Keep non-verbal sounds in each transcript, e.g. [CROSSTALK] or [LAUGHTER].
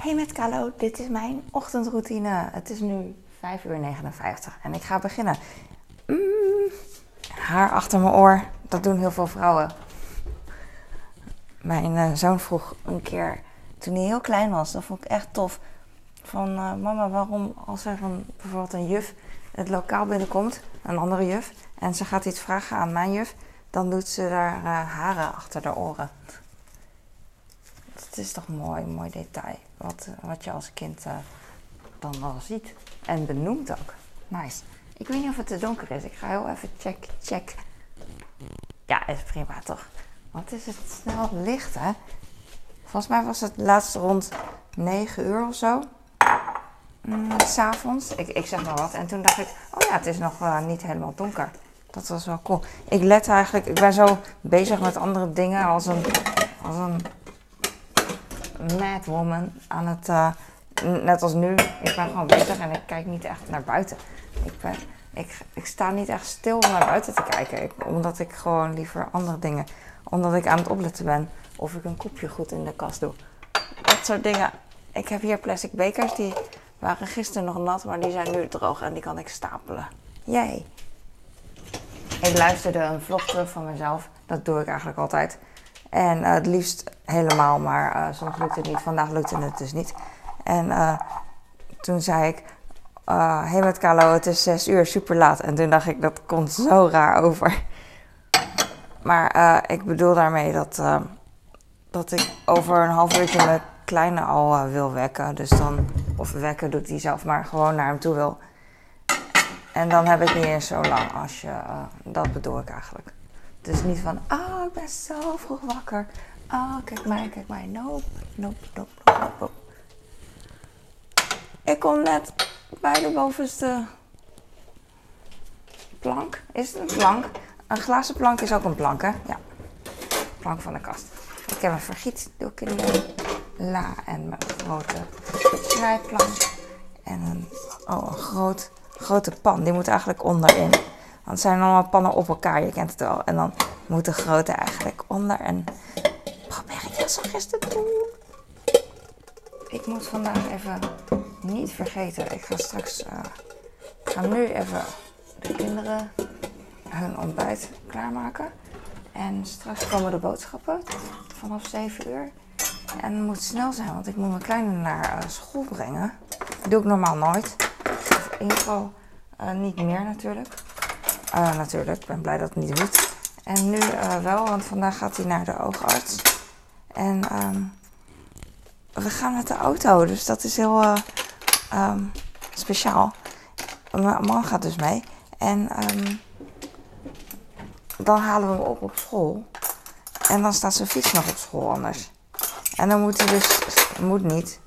Hey met Carlo, dit is mijn ochtendroutine. Het is nu 5 uur 59 en ik ga beginnen. Mm, haar achter mijn oor, dat doen heel veel vrouwen. Mijn uh, zoon vroeg een keer, toen hij heel klein was, dat vond ik echt tof. Van uh, mama, waarom als er bijvoorbeeld een juf het lokaal binnenkomt, een andere juf, en ze gaat iets vragen aan mijn juf, dan doet ze daar uh, haren achter de oren. Het is toch mooi, mooi detail. Wat, wat je als kind uh, dan al ziet. En benoemt ook. Nice. Ik weet niet of het te donker is. Ik ga heel even check, check. Ja, is prima toch? Wat is het snel licht, hè? Volgens mij was het laatst rond 9 uur of zo. Mm, S'avonds. Ik, ik zeg maar wat. En toen dacht ik, oh ja, het is nog uh, niet helemaal donker. Dat was wel cool. Ik let eigenlijk, ik ben zo bezig met andere dingen als een, als een mad woman aan het, uh, net als nu. Ik ben gewoon bezig en ik kijk niet echt naar buiten. Ik, ben, ik, ik sta niet echt stil om naar buiten te kijken. Omdat ik gewoon liever andere dingen, omdat ik aan het opletten ben of ik een kopje goed in de kast doe. Dat soort dingen. Ik heb hier plastic bekers, die waren gisteren nog nat, maar die zijn nu droog en die kan ik stapelen. Jij. Ik luisterde een vlog terug van mezelf. Dat doe ik eigenlijk altijd. En uh, het liefst helemaal, maar uh, soms lukt het niet. Vandaag lukte het dus niet. En uh, toen zei ik, hé hey met Carlo, het is zes uur, super laat. En toen dacht ik, dat komt zo raar over. Maar ik bedoel daarmee dat, dat ik over een half uurtje mijn kleine al wil wekken. Dus dan, of wekken doet hij zelf, maar gewoon naar hem toe wil. En dan heb ik niet eens zo lang als je, dat bedoel ik eigenlijk. Dus niet van, oh, ik ben zo vroeg wakker. Oh, kijk mij, kijk mij. Nope, nope, nope, nope, nope. Ik kom net bij de bovenste plank. Is het een plank? Een glazen plank is ook een plank, hè? Ja. Plank van de kast. Ik heb een vergietdoek in de la en mijn grote snijplank. En een, oh, een groot, grote pan. Die moet eigenlijk onderin. Want het zijn allemaal pannen op elkaar, je kent het wel. En dan moet de grote eigenlijk onder. En doen. Ik moet vandaag even niet vergeten. Ik ga straks. Uh, ga nu even de kinderen hun ontbijt klaarmaken. En straks komen de boodschappen vanaf 7 uur. En het moet snel zijn, want ik moet mijn kleine naar uh, school brengen. Dat doe ik normaal nooit. Of in ieder geval uh, niet meer natuurlijk. Natuurlijk, ik ben blij dat het niet doet. En nu wel, want vandaag gaat hij naar de oogarts. En um, we gaan met de auto, dus dat is heel uh, um, speciaal. Mijn man gaat dus mee. En um, dan halen we hem op op school. En dan staat zijn fiets nog op school anders. En dan moet hij dus, moet niet,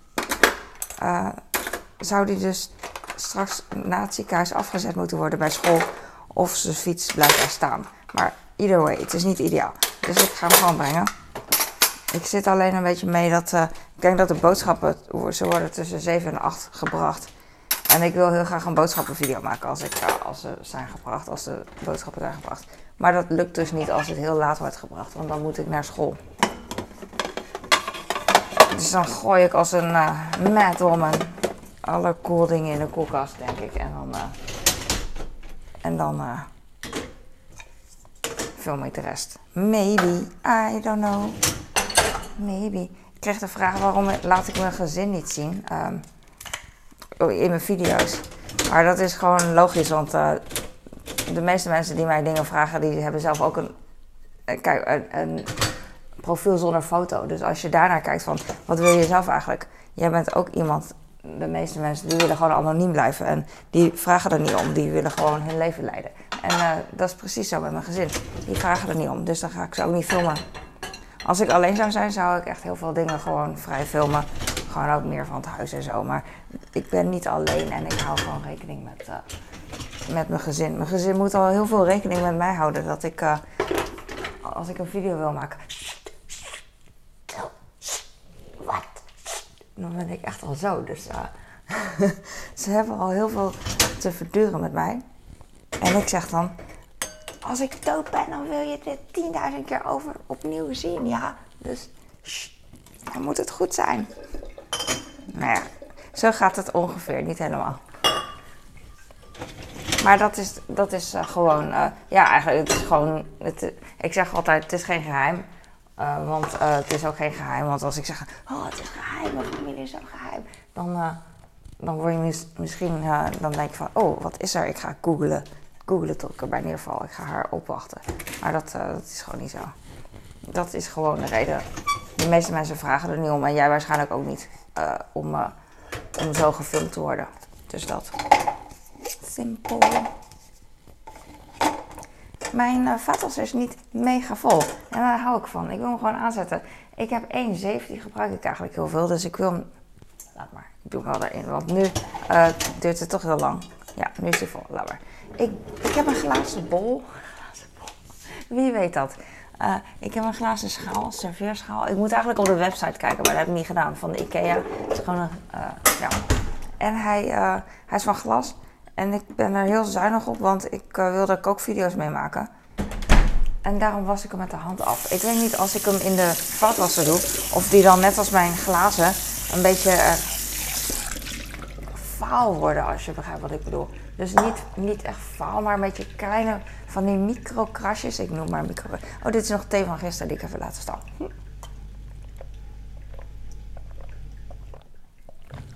zou hij dus straks na het ziekenhuis afgezet moeten worden bij school of zijn fiets blijft daar staan. Maar either way, het is niet ideaal. Dus ik ga hem gewoon brengen. Ik zit alleen een beetje mee dat. Uh, ik denk dat de boodschappen. Ze worden tussen 7 en 8 gebracht. En ik wil heel graag een boodschappenvideo maken als, ik, uh, als ze zijn gebracht. Als de boodschappen zijn gebracht. Maar dat lukt dus niet als het heel laat wordt gebracht. Want dan moet ik naar school. Dus dan gooi ik als een uh, mad woman alle cool dingen in de koelkast, denk ik. En dan. En dan film ik de rest. Maybe. I don't know. Maybe. Ik kreeg de vraag waarom laat ik mijn gezin niet zien. Um, in mijn video's. Maar dat is gewoon logisch, want uh, de meeste mensen die mij dingen vragen, die hebben zelf ook een, kijk, een, profiel zonder foto. Dus als je daarnaar kijkt van, wat wil je zelf eigenlijk? Jij bent ook iemand de meeste mensen die willen gewoon anoniem blijven. En die vragen er niet om. Die willen gewoon hun leven leiden. En uh, dat is precies zo met mijn gezin. Die vragen er niet om. Dus dan ga ik ze ook niet filmen. Als ik alleen zou zijn, zou ik echt heel veel dingen gewoon vrij filmen. Gewoon ook meer van het huis en zo. Maar ik ben niet alleen en ik hou gewoon rekening met, uh, met mijn gezin. Mijn gezin moet al heel veel rekening met mij houden. Dat ik, uh, als ik een video wil maken, dan ben ik echt al zo. Dus uh, [LAUGHS] ze hebben al heel veel te verduren met mij. En ik zeg dan, als ik dood ben, dan wil je dit 10.000 keer over opnieuw zien. Ja, dus shh, dan moet het goed zijn. Nou ja, zo gaat het ongeveer, niet helemaal. Maar dat is, dat is uh, gewoon, uh, ja, eigenlijk, het is gewoon, het, ik zeg altijd, het is geen geheim. Want het is ook geen geheim, want als ik zeg, oh, het is geheim, mijn familie is zo geheim, dan, dan word je mis, misschien, dan denk je van, oh, wat is er? Ik ga googlen, googlen tot ik erbij neerval. Ik ga haar opwachten. Maar dat, dat is gewoon niet zo. Dat is gewoon de reden. De meeste mensen vragen er niet om en jij waarschijnlijk ook niet om, om zo gefilmd te worden. Dus dat simpel. Mijn vaatwas is niet mega vol. En daar hou ik van. Ik wil hem gewoon aanzetten. Ik heb één zeef, die gebruik ik eigenlijk heel veel. Dus ik wil hem... Laat maar. Ik doe hem wel erin. Want nu duurt het toch heel lang. Ja, nu is hij vol. Laat maar. Ik, ik heb een glazen bol. Wie weet dat? Uh, ik heb een glazen schaal, serveerschaal. Ik moet eigenlijk op de website kijken, maar dat heb ik niet gedaan. Van de Ikea. Het is gewoon een... ja. En hij, hij is van glas. En ik ben er heel zuinig op, want ik wil er kookvideo's mee maken. En daarom was ik hem met de hand af. Ik weet niet als ik hem in de vaatwasser doe, of die dan net als mijn glazen een beetje faal worden, als je begrijpt wat ik bedoel. Dus niet, niet echt faal, maar een beetje kleine van die microkrasjes. Ik noem maar micro. Oh, dit is nog thee van gisteren die ik even laten staan. Hm.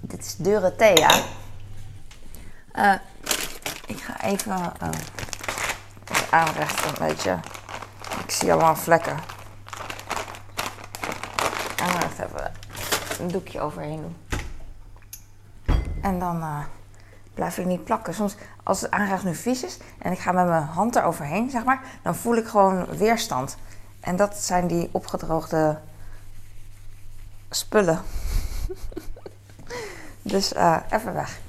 Dit is dure thee, ja. Uh, ik ga even uh, aanrechten een beetje. Ik zie allemaal vlekken. Aanrecht even een doekje overheen doen. En dan uh, blijf ik niet plakken. Soms als het aanrecht nu vies is en ik ga met mijn hand eroverheen, zeg maar, dan voel ik gewoon weerstand. En dat zijn die opgedroogde spullen. [LAUGHS] dus even weg.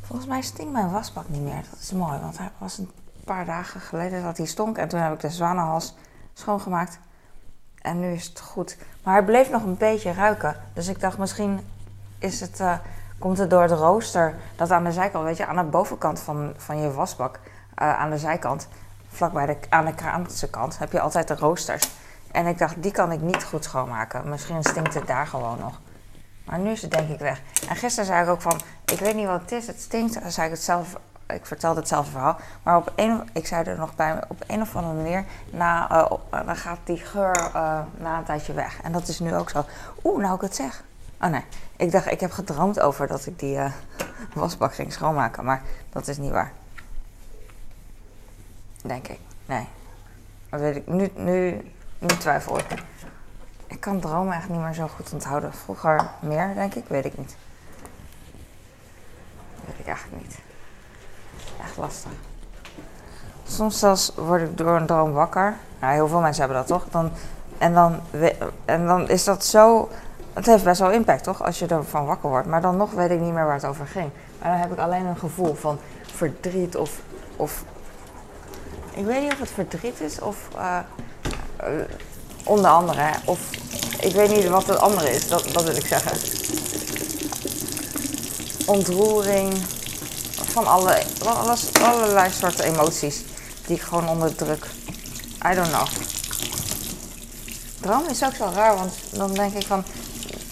Volgens mij stinkt mijn wasbak niet meer. Dat is mooi, want hij was een paar dagen geleden dat hij stonk. En toen heb ik de zwanenhals schoongemaakt. En nu is het goed. Maar hij bleef nog een beetje ruiken. Dus ik dacht, misschien is het, uh, komt het door het rooster. Dat aan de zijkant, weet je, aan de bovenkant van, van je wasbak. Uh, aan de zijkant, vlakbij de, aan de kraanse kant, heb je altijd de roosters. En ik dacht, die kan ik niet goed schoonmaken. Misschien stinkt het daar gewoon nog. Maar nu is het denk ik weg. En gisteren zei ik ook van, ik weet niet wat het is, het stinkt. Dan zei ik het zelf, ik vertelde hetzelfde verhaal. Maar op een, ik zei er nog bij, op een of andere manier, na, uh, dan gaat die geur uh, na een tijdje weg. En dat is nu ook zo. Oeh, nou ik het zeg. Oh nee, ik dacht, ik heb gedroomd over dat ik die uh, [LAUGHS] wasbak ging schoonmaken. Maar dat is niet waar. Denk ik. Nee. Dat weet ik. Nu, nu, nu twijfel ik. Ik kan dromen echt niet meer zo goed onthouden. Vroeger meer, denk ik, weet ik niet. Weet ik eigenlijk niet. Echt lastig. Soms zelfs word ik door een droom wakker. Nou, heel veel mensen hebben dat toch? Dan, en, dan, en dan is dat zo. Het heeft best wel impact, toch? Als je ervan wakker wordt. Maar dan nog weet ik niet meer waar het over ging. Maar dan heb ik alleen een gevoel van verdriet of. of ik weet niet of het verdriet is of. Uh, uh, onder andere. Of ik weet niet wat het andere is, dat, dat wil ik zeggen. Ontroering. Van alle, alles, allerlei soorten emoties die ik gewoon onderdruk. I don't know. Droom is ook zo raar, want dan denk ik van...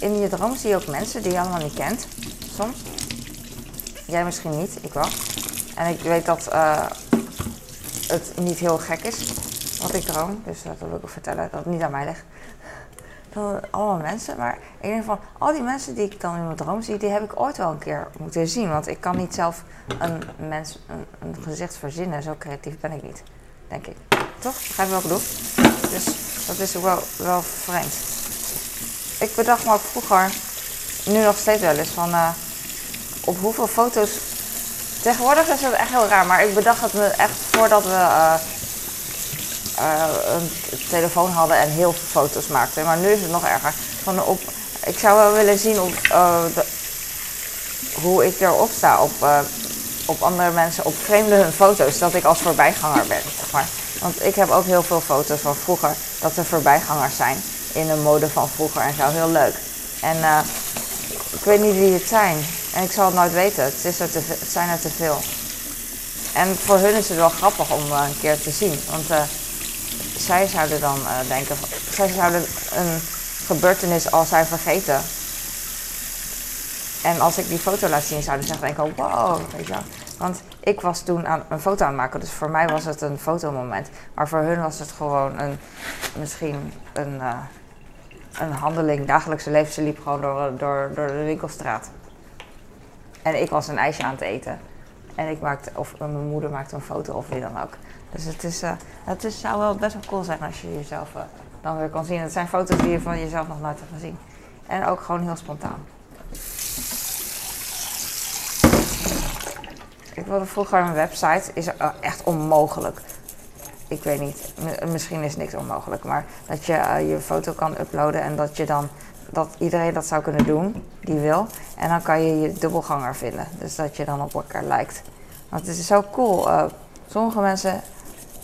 In je droom zie je ook mensen die je allemaal niet kent. Soms. Jij misschien niet, ik wel. En ik weet dat uh, het niet heel gek is wat ik droom. Dus dat wil ik ook vertellen, dat het niet aan mij ligt. [LAUGHS] Allemaal mensen. Maar ik denk van, al die mensen die ik dan in mijn droom zie, die heb ik ooit wel een keer moeten zien. Want ik kan niet zelf een mens, een, een gezicht verzinnen. Zo creatief ben ik niet, denk ik. Toch? Begrijp je ik bedoel? Dus dat is wel, wel vreemd. Ik bedacht me ook vroeger, nu nog steeds wel eens, van uh, op hoeveel foto's... Tegenwoordig is het echt heel raar, maar ik bedacht het me echt voordat we... Uh, uh, een telefoon hadden en heel veel foto's maakten. Maar nu is het nog erger. Van op, ik zou wel willen zien hoe ik erop sta op, op andere mensen, op vreemde hun foto's, dat ik als voorbijganger ben. Zeg maar. Want ik heb ook heel veel foto's van vroeger dat er voorbijgangers zijn in de mode van vroeger en zo. Heel leuk. En ik weet niet wie het zijn. En ik zal het nooit weten. Het, is er te, het zijn er te veel. En voor hun is het wel grappig om een keer te zien. Want zij zouden dan denken, zij zouden een gebeurtenis al zijn vergeten. En als ik die foto laat zien, zouden ze denken, wow, weet je wel. Want ik was toen aan, een foto aan het maken, dus voor mij was het een fotomoment. Maar voor hun was het gewoon een, misschien een, een handeling, dagelijkse leven. Ze liep gewoon door, door, door de winkelstraat. En ik was een ijsje aan het eten. En ik maakte, of mijn moeder maakte een foto of wie dan ook. Dus het, is, uh, het is, zou wel best wel cool zijn als je jezelf uh, dan weer kan zien. Het zijn foto's die je van jezelf nog nooit hebt gezien. En ook gewoon heel spontaan. Ik wilde vroeger een website. Is echt onmogelijk. Ik weet niet. Misschien is niks onmogelijk. Maar dat je uh, je foto kan uploaden en dat je dan. Dat iedereen dat zou kunnen doen die wil. En dan kan je je dubbelganger vinden. Dus dat je dan op elkaar lijkt. Want het is zo cool. Uh, sommige mensen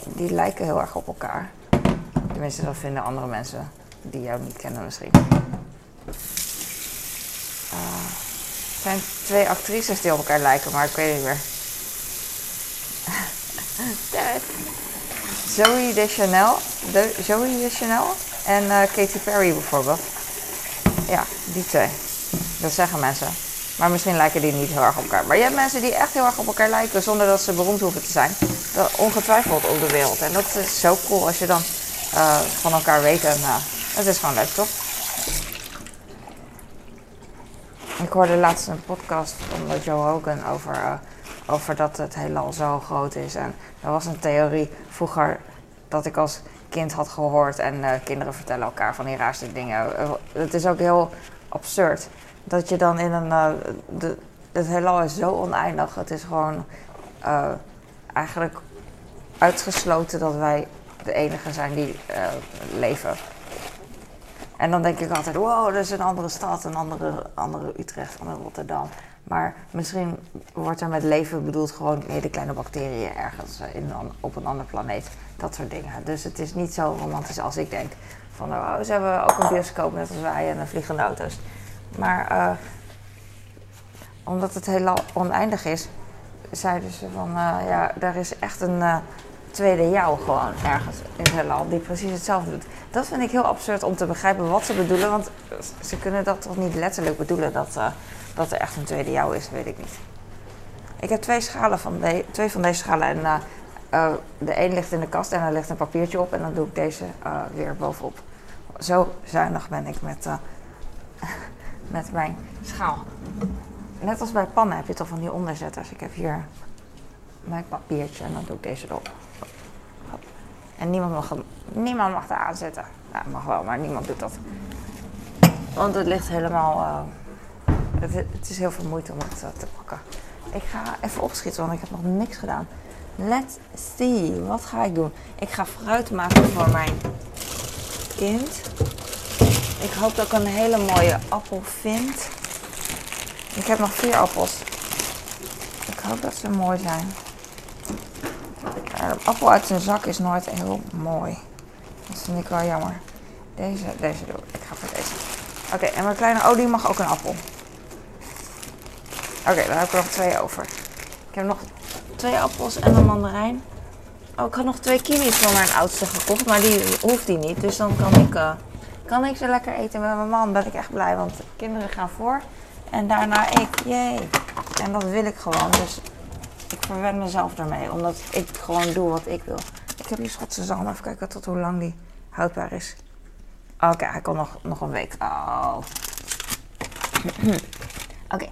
die lijken heel erg op elkaar. Tenminste, dat vinden andere mensen die jou niet kennen misschien. Uh, zijn twee actrices die op elkaar lijken, maar ik weet niet meer. [LAUGHS] Zoe Deschanel, de, Zoe Deschanel en uh, Katy Perry bijvoorbeeld. Ja, die twee. Dat zeggen mensen. Maar misschien lijken die niet heel erg op elkaar. Maar je hebt mensen die echt heel erg op elkaar lijken zonder dat ze beroemd hoeven te zijn. Dat, ongetwijfeld op de wereld. En dat is zo cool als je dan uh, van elkaar weet. En uh, het is gewoon leuk, toch? Ik hoorde laatst een podcast van Joe Hogan over, over dat het heelal zo groot is. En er was een theorie vroeger dat ik als kind had gehoord. En kinderen vertellen elkaar van die raarste dingen. Het is ook heel absurd dat je dan in een. Uh, de, het heelal is zo oneindig. Het is gewoon eigenlijk uitgesloten dat wij de enige zijn die leven. En dan denk ik altijd: wow, dat is een andere stad, een andere, andere Utrecht, een andere Rotterdam. Maar misschien wordt er met leven bedoeld gewoon hele kleine bacteriën ergens in op een andere planeet. Dat soort dingen. Dus het is niet zo romantisch als ik denk. Van oh, ze hebben ook een bioscoop net als wij en vliegende auto's. Maar uh, omdat het heel oneindig is, zeiden ze van uh, ja, er is echt een tweede jou gewoon ergens in het heelal die precies hetzelfde doet. Dat vind ik heel absurd om te begrijpen wat ze bedoelen, want ze kunnen dat toch niet letterlijk bedoelen dat, dat er echt een tweede jou is, weet ik niet. Ik heb twee schalen van, twee van deze schalen en de een ligt in de kast en er ligt een papiertje op en dan doe ik deze weer bovenop. Zo zuinig ben ik met [LAUGHS] met mijn schaal. Net als bij pannen heb je toch van die onderzetters. Ik heb hier mijn papiertje en dan doe ik deze erop. En niemand mag, niemand mag er aanzetten. Nou, mag wel, maar niemand doet dat. Want het ligt helemaal. Het, het, is heel veel moeite om het uh, te pakken. Ik ga even opschieten, want ik heb nog niks gedaan. Let's see. Wat ga ik doen? Ik ga fruit maken voor mijn kind. Ik hoop dat ik een hele mooie appel vind. Ik heb nog vier appels. Ik hoop dat ze mooi zijn. Een appel uit zijn zak is nooit heel mooi. Dat vind ik wel jammer. Deze, deze doe ik. Ik ga voor deze. Oké, en mijn kleine olie mag ook een appel. Oké, dan heb ik er nog twee over. Ik heb nog twee appels en een mandarijn. Oh, ik had nog twee kiwis voor mijn oudste gekocht, maar die hoeft die niet. Dus dan kan ik... Uh, kan ik ze lekker eten met mijn man, ben ik echt blij. Want kinderen gaan voor en daarna ik. Jee. En dat wil ik gewoon. Dus ik verwen mezelf ermee. Omdat ik gewoon doe wat ik wil. Ik heb die Schotse zalm. Even kijken tot hoe lang die houdbaar is. Oké, hij komt nog, nog een week. Oh. [CLEARS THROAT] Oké. Okay.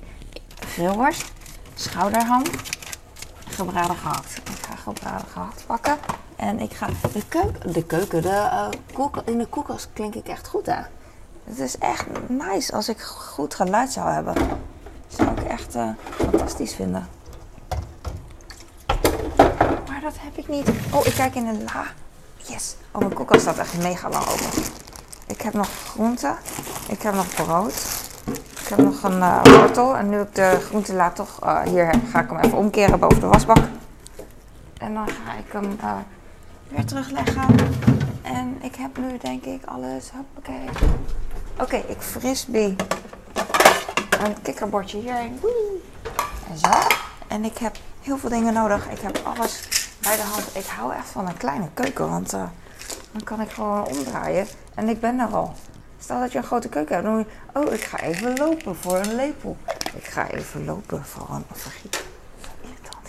Grillworst. Schouderham. Gebraden gehakt. Ik ga gebraden gehakt pakken. En ik ga de keuken, de keuken, de, uh, in de koelkast klink ik echt goed hè. Het is echt nice als ik goed geluid zou hebben. Dat zou ik echt uh, fantastisch vinden. Maar dat heb ik niet. Oh, ik kijk in de la. Yes. Oh, mijn koelkast staat echt mega lang open. Ik heb nog groenten. Ik heb nog brood. Ik heb nog een uh, wortel. En nu ik de groente laat toch uh, hier heb, ga ik hem even omkeren boven de wasbak. En dan ga ik hem weer terugleggen. En ik heb nu denk ik alles. Hoppakee. Oké, okay, ik frisbee een kikkerbordje hierheen. En zo. En ik heb heel veel dingen nodig. Ik heb alles bij de hand. Ik hou echt van een kleine keuken, want dan kan ik gewoon omdraaien. En ik ben er al. Stel dat je een grote keuken hebt, dan. Oh, ik ga even lopen voor een lepel. Ik ga even lopen, vooral vergiet. Irritant.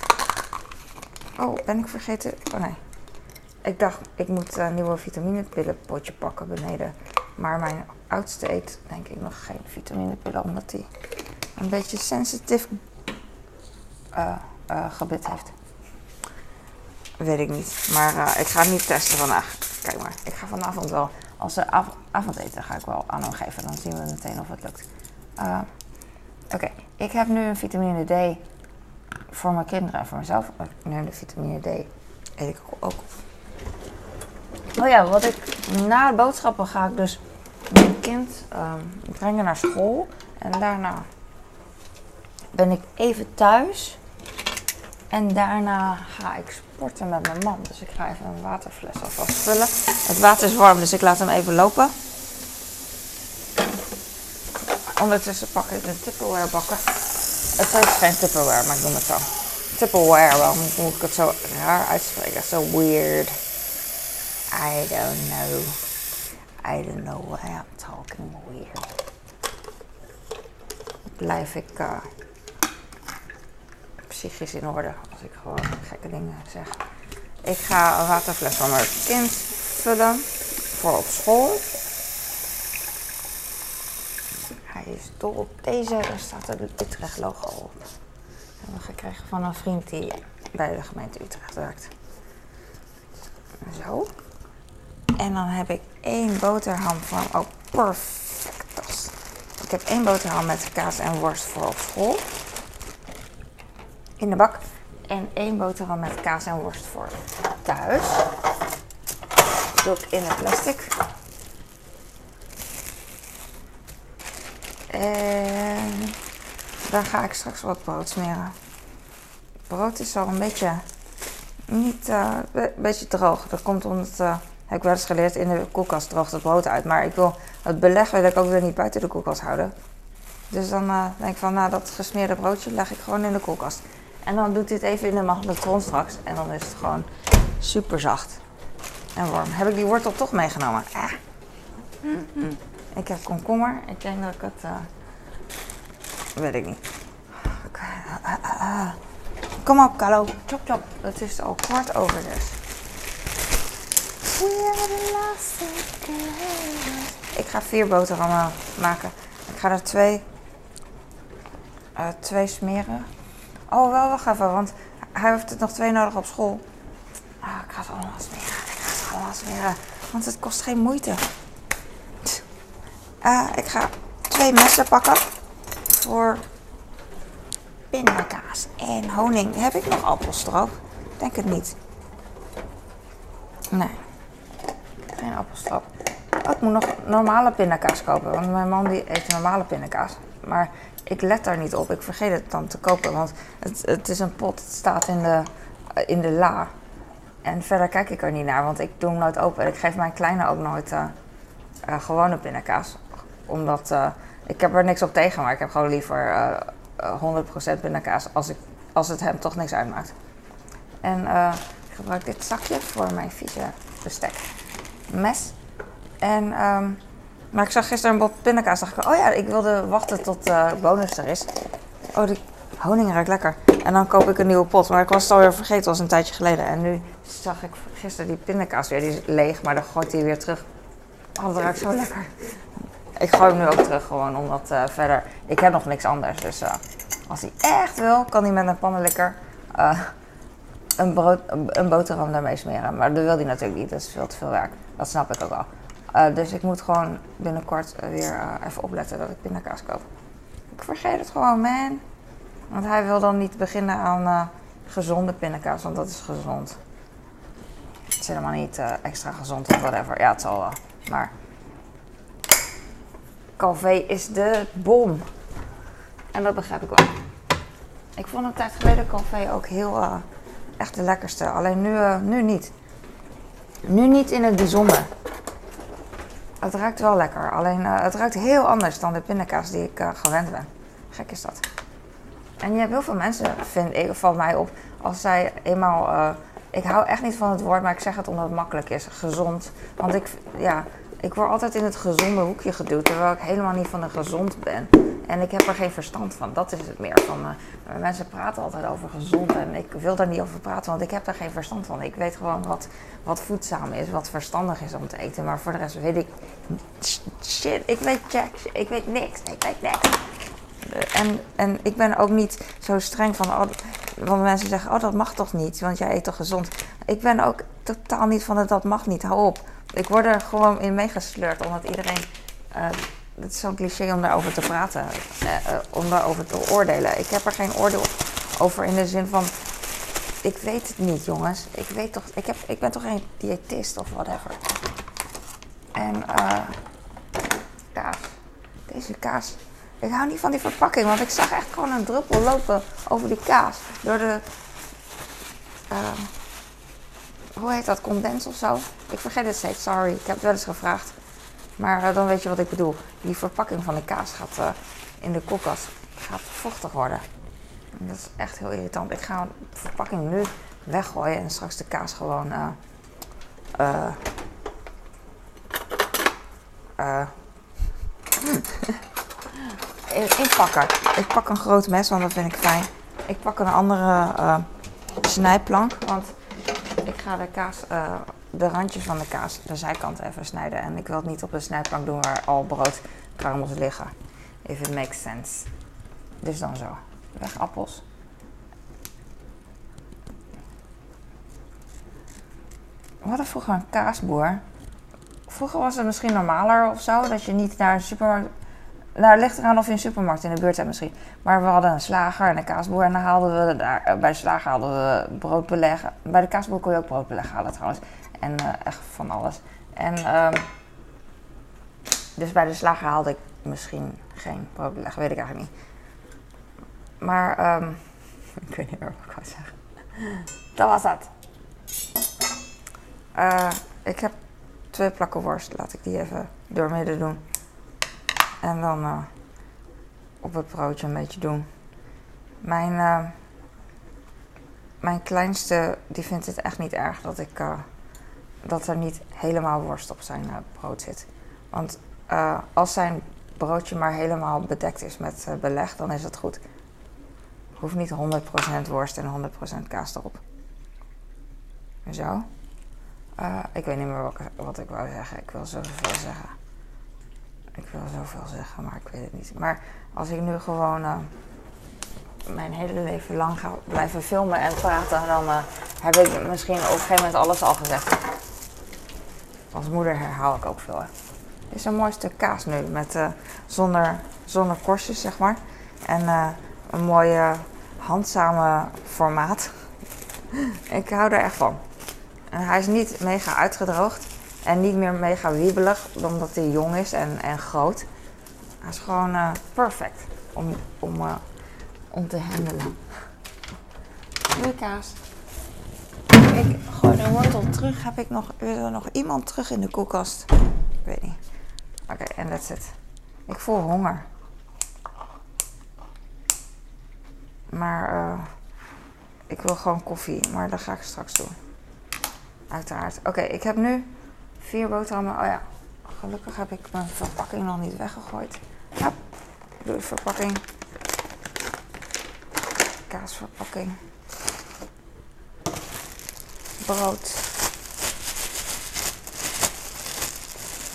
Oh, ben ik vergeten? Oh nee. Ik dacht, ik moet een nieuwe vitaminepillenpotje pakken beneden. Maar mijn oudste eet denk ik nog geen vitaminepillen, omdat hij een beetje sensitief uh, gebit heeft. Weet ik niet. Maar ik ga het niet testen vandaag. Kijk maar, ik ga vanavond wel. Als ze av avondeten ga ik wel aan hem geven. Dan zien we meteen of het lukt. Oké, ik heb nu een vitamine D voor mijn kinderen en voor mezelf. Ik neem de vitamine D. Eet ik ook. Oh ja, wat ik na de boodschappen ga ik dus mijn kind um, brengen naar school. En daarna ben ik even thuis. En daarna ga ik sporten met mijn man. Dus ik ga even een waterfles alvast vullen. Het water is warm, dus ik laat hem even lopen. Ondertussen pak ik een Tupperware bakken. Het is geen Tupperware, maar ik noem het zo. Tupperware, waarom moet ik het zo raar uitspreken? Zo weird. I don't know. I don't know why I'm talking weird. Blijf ik uh, psychisch in orde als ik gewoon gekke dingen zeg. Ik ga een waterfles van mijn kind vullen voor op school. Hij is dol op deze. Daar staat het Utrecht logo op. Dat hebben we gekregen van een vriend die bij de gemeente Utrecht werkt. Zo. En dan heb ik één boterham van, oh perfect. Ik heb één boterham met kaas en worst voor op school. In de bak. En één boterham met kaas en worst voor thuis. doe ik in het plastic. En dan ga ik straks wat brood smeren. brood is al een beetje niet uh, een beetje droog. Dat komt omdat uh, heb ik wel eens geleerd in de koelkast droogt het brood uit. Maar ik wil het beleg wil ik ook weer niet buiten de koelkast houden. Dus dan uh, denk ik van, nou dat gesmeerde broodje leg ik gewoon in de koelkast. En dan doet dit even in de magnetron straks. En dan is het gewoon super zacht en warm. Heb ik die wortel toch meegenomen? Ik heb komkommer. Ik denk dat ik het... Uh, weet ik niet. Kom op, Carlo. Chop, chop. Het is al kwart over dus. Ik ga vier boterhammen maken. Ik ga er twee, twee smeren. Oh, wel, wacht even, want hij heeft het nog twee nodig op school. Oh, ik ga het allemaal smeren. Ik ga het allemaal smeren, want het kost geen moeite. Uh, ik ga twee messen pakken voor pindakaas en honing. Heb ik nog appelstroop? Denk het niet. Nee geen appelstroop. Ik moet nog normale pindakaas kopen, want mijn man die eet normale pindakaas. Maar ik let daar niet op. Ik vergeet het dan te kopen, want het, het is een pot. Het staat in de, in de la. En verder kijk ik er niet naar, want ik doe hem nooit open. Ik geef mijn kleine ook nooit uh, uh, gewone pindakaas. Omdat, uh, ik heb er niks op tegen, maar ik heb gewoon liever 100% pindakaas als, ik, als het hem toch niks uitmaakt. En ik gebruik dit zakje voor mijn vieze bestek mes. En, ehm, maar ik zag gisteren een bot pindakaas. dacht ik, oh ja, ik wilde wachten tot uh, bonus er is. Oh, die honing ruikt lekker. En dan koop ik een nieuwe pot. Maar ik was het alweer vergeten, was een tijdje geleden. En nu zag ik gisteren die pindakaas weer. Die is leeg, maar dan gooit hij weer terug. Oh, dat ruikt zo lekker. Ik gooi hem nu ook terug gewoon, omdat uh, verder... Ik heb nog niks anders, dus uh, als hij echt wil, kan hij met een pannenlikker... Uh, een, een boterham daarmee smeren. Maar dat wil hij natuurlijk niet, dat is veel te veel werk. Dat snap ik ook al. Uh, dus ik moet gewoon binnenkort weer uh, even opletten dat ik pindakaas koop. Ik vergeet het gewoon, man. Want hij wil dan niet beginnen aan gezonde pindakaas, want dat is gezond. Het is helemaal niet extra gezond of whatever. Ja, het zal wel. Maar Calvé is de bom. En dat begrijp ik wel. Ik vond een tijd geleden Calvé ook heel echt de lekkerste. Alleen nu, nu niet. Nu niet in het bijzonder. Het ruikt wel lekker. Alleen uh, het ruikt heel anders dan de pindakaas die ik uh, gewend ben. Gek is dat. En je hebt heel veel mensen, vind van mij op, als zij eenmaal. Uh, ik hou echt niet van het woord, maar ik zeg het omdat het makkelijk is. Gezond. Want ik, ja, ik word altijd in het gezonde hoekje geduwd, terwijl ik helemaal niet van de gezond ben. En ik heb er geen verstand van. Dat is het meer van. eh, mensen praten altijd over gezond en ik wil daar niet over praten, want ik heb daar geen verstand van. Ik weet gewoon wat, wat voedzaam is, wat verstandig is om te eten. Maar voor de rest weet ik shit. Ik weet jack, ik weet niks. Ik weet niks. En, en ik ben ook niet zo streng van, oh, want mensen zeggen, oh dat mag toch niet, want jij eet toch gezond. Ik ben ook totaal niet van dat mag niet, hou op. Ik word er gewoon in meegesleurd, omdat iedereen, eh, het is zo'n cliché om daarover te praten, eh, eh, om daarover te oordelen. Ik heb er geen oordeel over in de zin van, ik weet het niet jongens. Ik weet toch, ik, heb, ik ben toch geen diëtist of whatever. En eh kaas, deze kaas. Ik hou niet van die verpakking, want ik zag echt gewoon een druppel lopen over die kaas. Door de. eh, hoe heet dat? Condens of zo? Ik vergeet het steeds, sorry. Ik heb het wel eens gevraagd. Maar eh, dan weet je wat ik bedoel. Die verpakking van de kaas gaat eh, in de koelkast gaat vochtig worden. En dat is echt heel irritant. Ik ga de verpakking nu weggooien en straks de kaas gewoon. eh [LAUGHS] in- inpakken. Ik pak een groot mes, want dat vind ik fijn. Ik pak een andere snijplank, want ik ga de kaas, de randjes van de kaas, de zijkant even snijden. En ik wil het niet op de snijplank doen waar al broodkruimels liggen. If it makes sense. Dus dan zo. Weg appels. We hadden vroeger een kaasboer. Vroeger was het misschien normaler of zo, dat je niet naar een supermarkt nou, het ligt eraan of je een supermarkt in de buurt hebt misschien. Maar we hadden een slager en een kaasboer. En dan haalden we daar, eh, bij de slager hadden we broodbeleg. Bij de kaasboer kon je ook broodbeleg halen trouwens. En eh, echt van alles. En ehm, dus bij de slager haalde ik misschien geen broodbeleg, weet ik eigenlijk niet. Maar ehm, [LAUGHS] ik weet niet meer wat ik zeggen. Dat was dat. Eh, ik heb twee plakken worst. Laat ik die even doormidden doen. En dan eh, op het broodje een beetje doen. Mijn, mijn kleinste, die vindt het echt niet erg dat ik dat er niet helemaal worst op zijn eh, brood zit. Want eh, als zijn broodje maar helemaal bedekt is met eh, beleg, dan is het goed. Hoeft niet 100% worst en 100% kaas erop. Zo. Ik weet niet meer wat, ik- wat ik wou zeggen. Ik wil zoveel zeggen. Ik wil zoveel zeggen, maar ik weet het niet. Maar als ik nu gewoon mijn hele leven lang ga blijven filmen en praten, dan heb ik misschien op een gegeven moment alles al gezegd. Als moeder herhaal ik ook veel. Dit is een mooi stuk kaas nu, met, eh, zonder, zonder korstjes, zeg maar. En eh, een mooi eh, handzame formaat. [LAUGHS] ik hou er echt van. En hij is niet mega uitgedroogd. En niet meer mega wiebelig, omdat hij jong is en, en groot. Hij is gewoon eh, perfect om, om, om te handelen. Doei kaas. Ik gooi de wortel terug. Heb ik nog, is er nog iemand terug in de koelkast? Ik weet niet. Oké, en that's it. Ik voel honger. Maar eh, ik wil gewoon koffie, maar dat ga ik straks doen. Uiteraard. Oké, ik heb nu vier boterhammen. Oh ja, gelukkig heb ik mijn verpakking nog niet weggegooid. Hop, doe de verpakking. Kaasverpakking.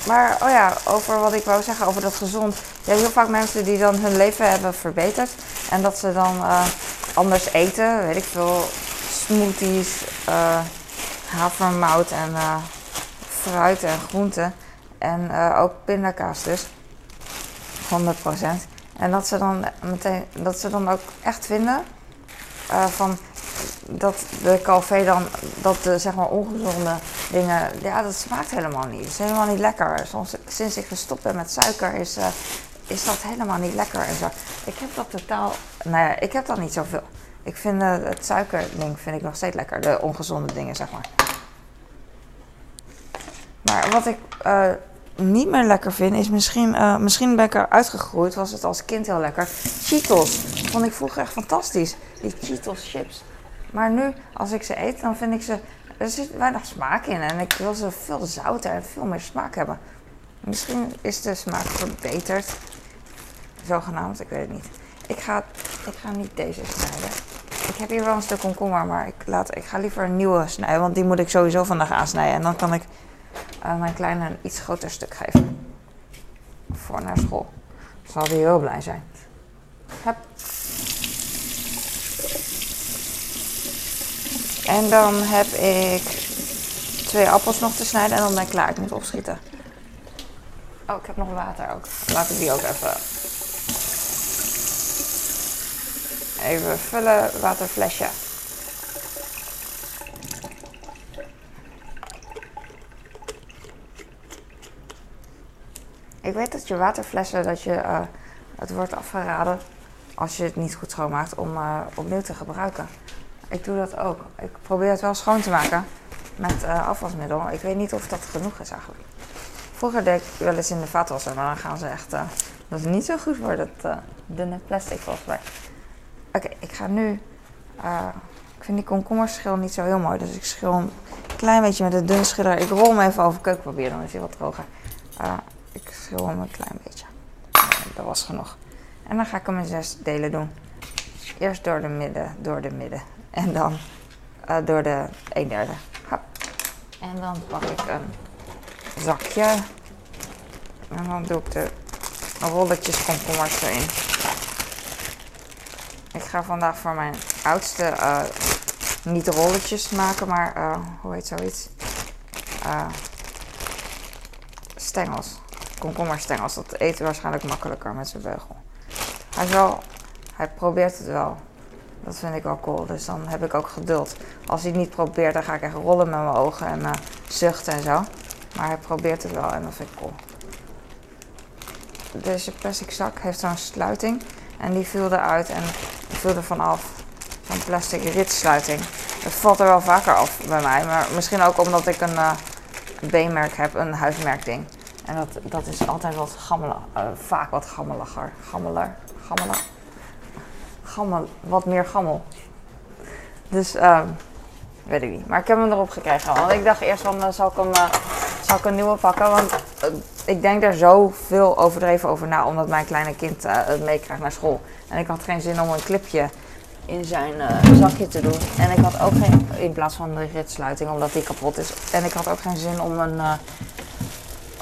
Maar, oh ja, over wat ik wou zeggen over dat gezond. Je hebt heel vaak mensen die dan hun leven hebben verbeterd. En dat ze dan eh, anders eten. Weet ik veel, smoothies, eh havermout en eh, fruit en groenten. En ook pindakaas dus. 100%. En dat ze dan meteen, dat ze dan ook echt vinden van dat de calvé dan, dat de zeg maar ongezonde dingen, ja dat smaakt helemaal niet. Het is helemaal niet lekker. Soms, sinds ik gestopt ben met suiker is, eh, is dat helemaal niet lekker en zo. Ik heb dat totaal, nou ja, ik heb dat niet zoveel. Ik vind eh, het suikerding vind ik nog steeds lekker, de ongezonde dingen zeg maar. Maar wat ik eh, niet meer lekker vind, is misschien, misschien ben ik er uitgegroeid, was het als kind heel lekker. Cheetos, vond ik vroeger echt fantastisch. Die Cheetos chips. Maar nu, als ik ze eet, dan vind ik ze, er zit weinig smaak in. En ik wil ze veel zouter en veel meer smaak hebben. Misschien is de smaak verbeterd. zogenaamd. Ik weet het niet. Ik ga, ik ga niet deze snijden. Ik heb hier wel een stuk komkommer, maar ik, laat, ik ga liever een nieuwe snijden. Want die moet ik sowieso vandaag aansnijden. En dan kan ik uh, mijn kleine een iets groter stuk geven. Voor naar school. Zal hij heel blij zijn. Hup. En dan heb ik twee appels nog te snijden en dan ben ik klaar. Ik moet opschieten. Oh, ik heb nog water ook. Laat ik die ook even. Even vullen, waterflesje. Ik weet dat je waterflessen, dat je, uh, het wordt afgeraden als je het niet goed schoonmaakt om uh, opnieuw te gebruiken. Ik doe dat ook. Ik probeer het wel schoon te maken met uh, afwasmiddel. Ik weet niet of dat genoeg is eigenlijk. Vroeger deed ik wel eens in de vaatwasser, maar dan gaan ze echt. Uh, dat is niet zo goed voor dat uh, dunne plastic volgens mij. Oké, ik ga nu. ik vind die komkommerschil niet zo heel mooi, dus ik schil hem een klein beetje met de dunne schiller. Ik rol hem even over keukenpapier, dan is hij wat droger. ik schil hem een klein beetje. dat was genoeg. En dan ga ik hem in zes delen doen. Eerst door de midden, door de midden. En dan door de een derde. En dan pak ik een zakje. En dan doe ik de rolletjes komkommers erin. Ik ga vandaag voor mijn oudste uh, niet rolletjes maken, maar uh, hoe heet zoiets? Stengels. Komkommerstengels. Dat eten waarschijnlijk makkelijker met zijn beugel. Hij, wel, hij probeert het wel. Dat vind ik wel cool. Dus dan heb ik ook geduld. Als hij het niet probeert, dan ga ik echt rollen met mijn ogen en uh, zuchten en zo. Maar hij probeert het wel en dat vind ik cool. Deze plastic zak heeft zo'n sluiting. En die viel eruit en viel er vanaf. Zo'n plastic ritsluiting. Het valt er wel vaker af bij mij. Maar misschien ook omdat ik een, uh, B-merk heb, een huismerk ding. En dat, dat is altijd wat gammelig, uh, vaak wat gammeliger. Gammeler, gammeler wat meer gammel. Dus uh, weet ik niet. Maar ik heb hem erop gekregen. Want ik dacht eerst van, uh, zal, ik hem, uh, zal ik een nieuwe pakken? Want eh, ik denk daar zoveel overdreven over na. Omdat mijn kleine kind het meekrijgt naar school. En ik had geen zin om een clipje in zijn zakje te doen. En ik had ook geen, in plaats van de ritsluiting, omdat die kapot is. En ik had ook geen zin om een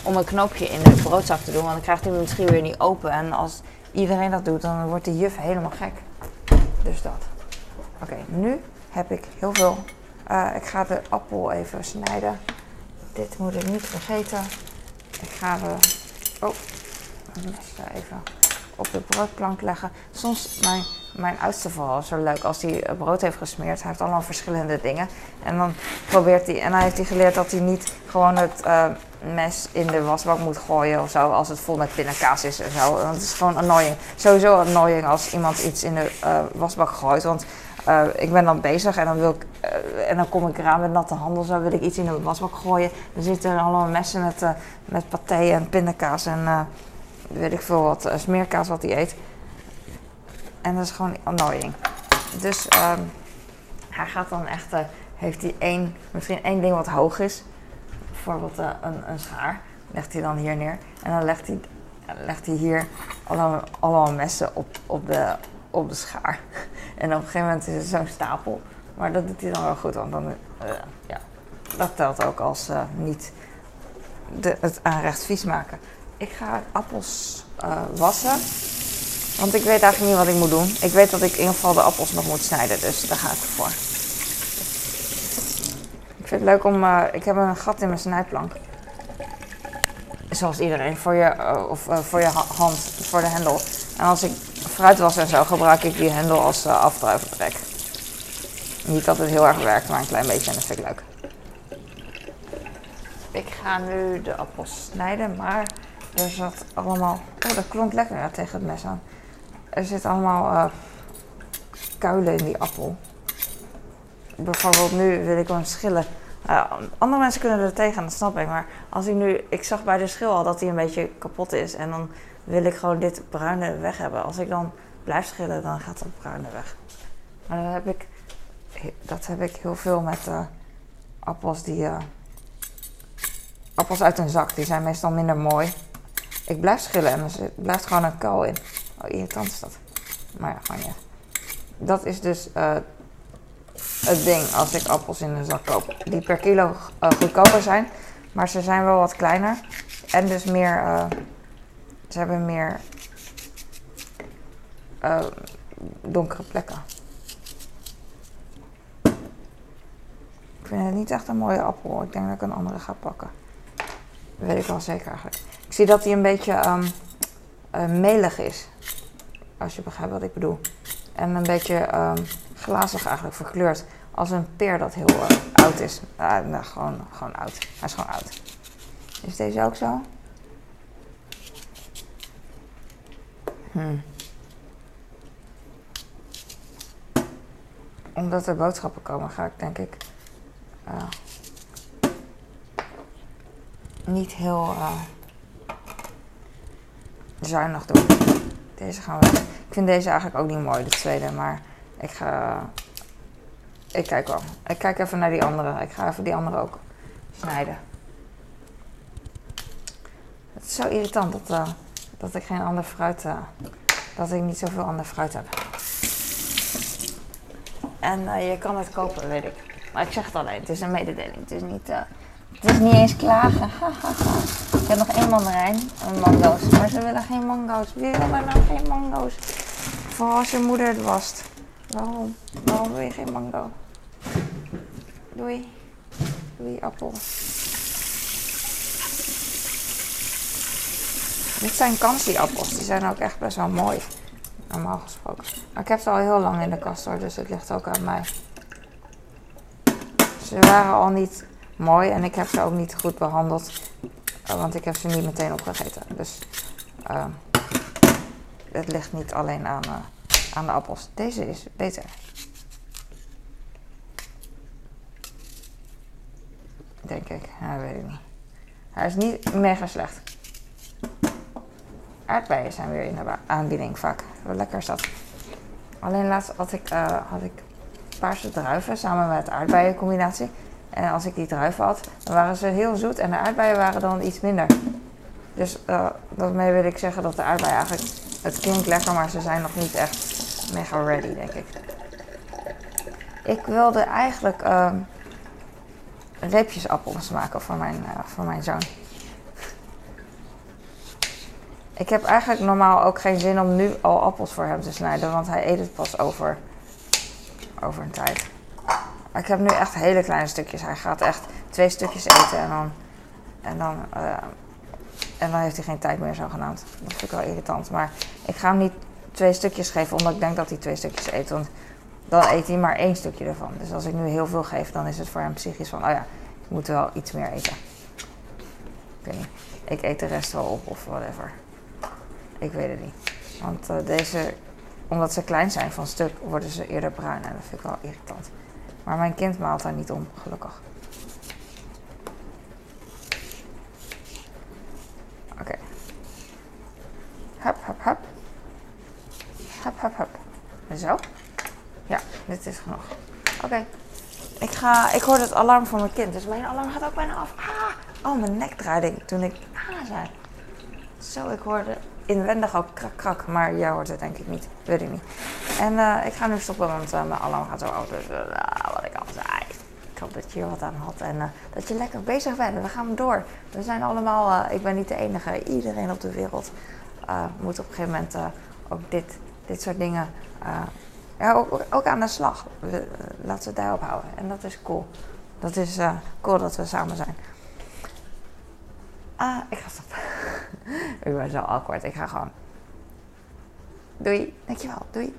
om een knoopje in de broodzak te doen, want dan krijgt hij misschien weer niet open. En als iedereen dat doet, dan wordt de juf helemaal gek. Dus dat. Oké, nu heb ik heel veel. Uh, ik ga de appel even snijden. Dit moet ik niet vergeten. Ik ga de. Oh, mes even op de broodplank leggen. Soms mijn, mijn oudste vooral zo leuk als hij brood heeft gesmeerd. Hij heeft allemaal verschillende dingen. En dan probeert hij. En hij heeft hij geleerd dat hij niet gewoon het. Uh, mes in de wasbak moet gooien of zo. Als het vol met pindakaas is en zo. Het is gewoon annoying. Sowieso annoying als iemand iets in de uh, wasbak gooit. Want uh, ik ben dan bezig en dan, wil ik, uh, en dan kom ik eraan met natte handen. Zo wil ik iets in de wasbak gooien. Dan zitten er allemaal messen met, met paté en pindakaas en weet ik veel wat. smeerkaas wat hij eet. En dat is gewoon annoying. Dus ehm, hij gaat dan echt... heeft hij één, misschien één ding wat hoog is bijvoorbeeld uh, een, een, schaar. Legt hij dan hier neer. En dan legt hij, legt hij hier allemaal, allemaal messen op, op, de, op de schaar. [LAUGHS] En op een gegeven moment is het zo'n stapel. Maar dat doet hij dan wel goed, want dan, uh, ja, dat telt ook als niet de, het aanrecht vies maken. Ik ga appels wassen. Want ik weet eigenlijk niet wat ik moet doen. Ik weet dat ik in ieder geval de appels nog moet snijden, dus daar ga ik voor. Ik vind het leuk om. Uh, ik heb een gat in mijn snijplank. Zoals iedereen. Voor je, uh, of, uh, voor je hand, voor de hendel. En als ik fruit was en zo, gebruik ik die hendel als afdruivertrek. Niet dat het heel erg werkt, maar een klein beetje en dat vind ik leuk. Ik ga nu de appels snijden, maar er zat allemaal. Oh, dat klonk lekker tegen het mes aan. Er zit allemaal kuilen in die appel bijvoorbeeld nu wil ik hem schillen. Uh, andere mensen kunnen er tegen, dat snap ik. Maar als ik nu, ik zag bij de schil al dat hij een beetje kapot is. En dan wil ik gewoon dit bruine weg hebben. Als ik dan blijf schillen, dan gaat dat bruine weg. Maar dat heb ik, dat heb ik heel veel met uh, appels die. Uh, appels uit een zak, die zijn meestal minder mooi. Ik blijf schillen en er blijft gewoon een kuil in. Oh, irritant is dat. Maar ja, gewoon niet. Dat is dus uh, het ding als ik appels in de zak koop. Die per kilo uh, goedkoper zijn. Maar ze zijn wel wat kleiner. En dus meer... Uh, ze hebben meer... donkere plekken. Ik vind het niet echt een mooie appel. Ik denk dat ik een andere ga pakken. Dat weet ik wel zeker eigenlijk. Ik zie dat hij een beetje um, melig is. Als je begrijpt wat ik bedoel. En een beetje um, glazig eigenlijk verkleurd. Als een peer dat heel uh, oud is. Uh, nou, gewoon, gewoon oud. Hij is gewoon oud. Is deze ook zo? Hmm. Omdat er boodschappen komen, ga ik denk ik uh, niet heel uh, zuinig doen. Deze gaan we. Ik vind deze eigenlijk ook niet mooi, de tweede, maar ik ga. Ik kijk wel. Ik kijk even naar die andere. Ik ga even die andere ook snijden. Het is zo irritant dat, uh, dat ik geen ander fruit. Uh, dat ik niet zoveel ander fruit heb. En uh, je kan het kopen, weet ik. Maar ik zeg het alleen, het is een mededeling. Het is niet, het is niet eens klagen. [LAUGHS] nog één mandarijn en mango's. Maar ze willen geen mango's. Wie wil nou geen mango's? Vooral als je moeder het wast. Waarom? Waarom wil je geen mango? Doei. Doei, appel. Dit zijn kansie-appels. Die zijn ook echt best wel mooi. Normaal gesproken. Maar ik heb ze al heel lang in de kast hoor, dus het ligt ook aan mij. Ze waren al niet mooi en ik heb ze ook niet goed behandeld. Eh, want ik heb ze niet meteen opgegeten. Dus uh, het ligt niet alleen aan, uh, aan de appels. Deze is beter. Denk ik. Ja, weet ik niet. Hij is niet mega slecht. Aardbeien zijn weer in de aanbieding vaak. Hoe lekker is dat? Alleen laatst had ik, uh, had ik paarse druiven samen met aardbeiencombinatie. En als ik die druiven had, dan waren ze heel zoet en de aardbeien waren dan iets minder. Dus uh, daarmee wil ik zeggen dat de aardbeien eigenlijk, het klinkt lekker, maar ze zijn nog niet echt mega ready, denk ik. Ik wilde eigenlijk uh, reepjesappels maken voor mijn, uh, voor mijn zoon. Ik heb eigenlijk normaal ook geen zin om nu al appels voor hem te snijden, want hij eet het pas over over een tijd. Maar ik heb nu echt hele kleine stukjes. Hij gaat echt twee stukjes eten en dan, en dan, uh, en dan heeft hij geen tijd meer zogenaamd. Dat vind ik wel irritant. Maar ik ga hem niet twee stukjes geven omdat ik denk dat hij twee stukjes eet. Want dan eet hij maar één stukje ervan. Dus als ik nu heel veel geef, dan is het voor hem psychisch van, oh ja, ik moet wel iets meer eten. Ik weet niet. Ik eet de rest wel op of whatever. Ik weet het niet. Want uh, deze omdat ze klein zijn van stuk, worden ze eerder bruin. En dat vind ik wel irritant. Maar mijn kind maalt daar niet om, gelukkig. Oké. Okay. Hup, hup, hup. Hup, hup. Zo. Ja, dit is genoeg. Oké. Ik ga, ik hoorde het alarm van mijn kind, dus mijn alarm gaat ook bijna af. Ah! Oh, mijn nek draaide toen ik ah zei. Zo, ik hoorde inwendig ook krak krak, maar jij hoort het denk ik niet. Weet ik niet. En uh, ik ga nu stoppen, want uh, mijn alarm gaat zo oud. Dus uh, wat ik al zei. Ik hoop dat je hier wat aan had en dat je lekker bezig bent. We gaan door. We zijn allemaal, ik ben niet de enige. Iedereen op de wereld moet op een gegeven moment ook dit, dit soort dingen ook, ook, aan de slag. We, laten we het daarop houden. En dat is cool. Dat is cool dat we samen zijn. Ah, ik ga stoppen. [LAUGHS] ik ben zo awkward. Ik ga gewoon. Doei. Dankjewel. Doei.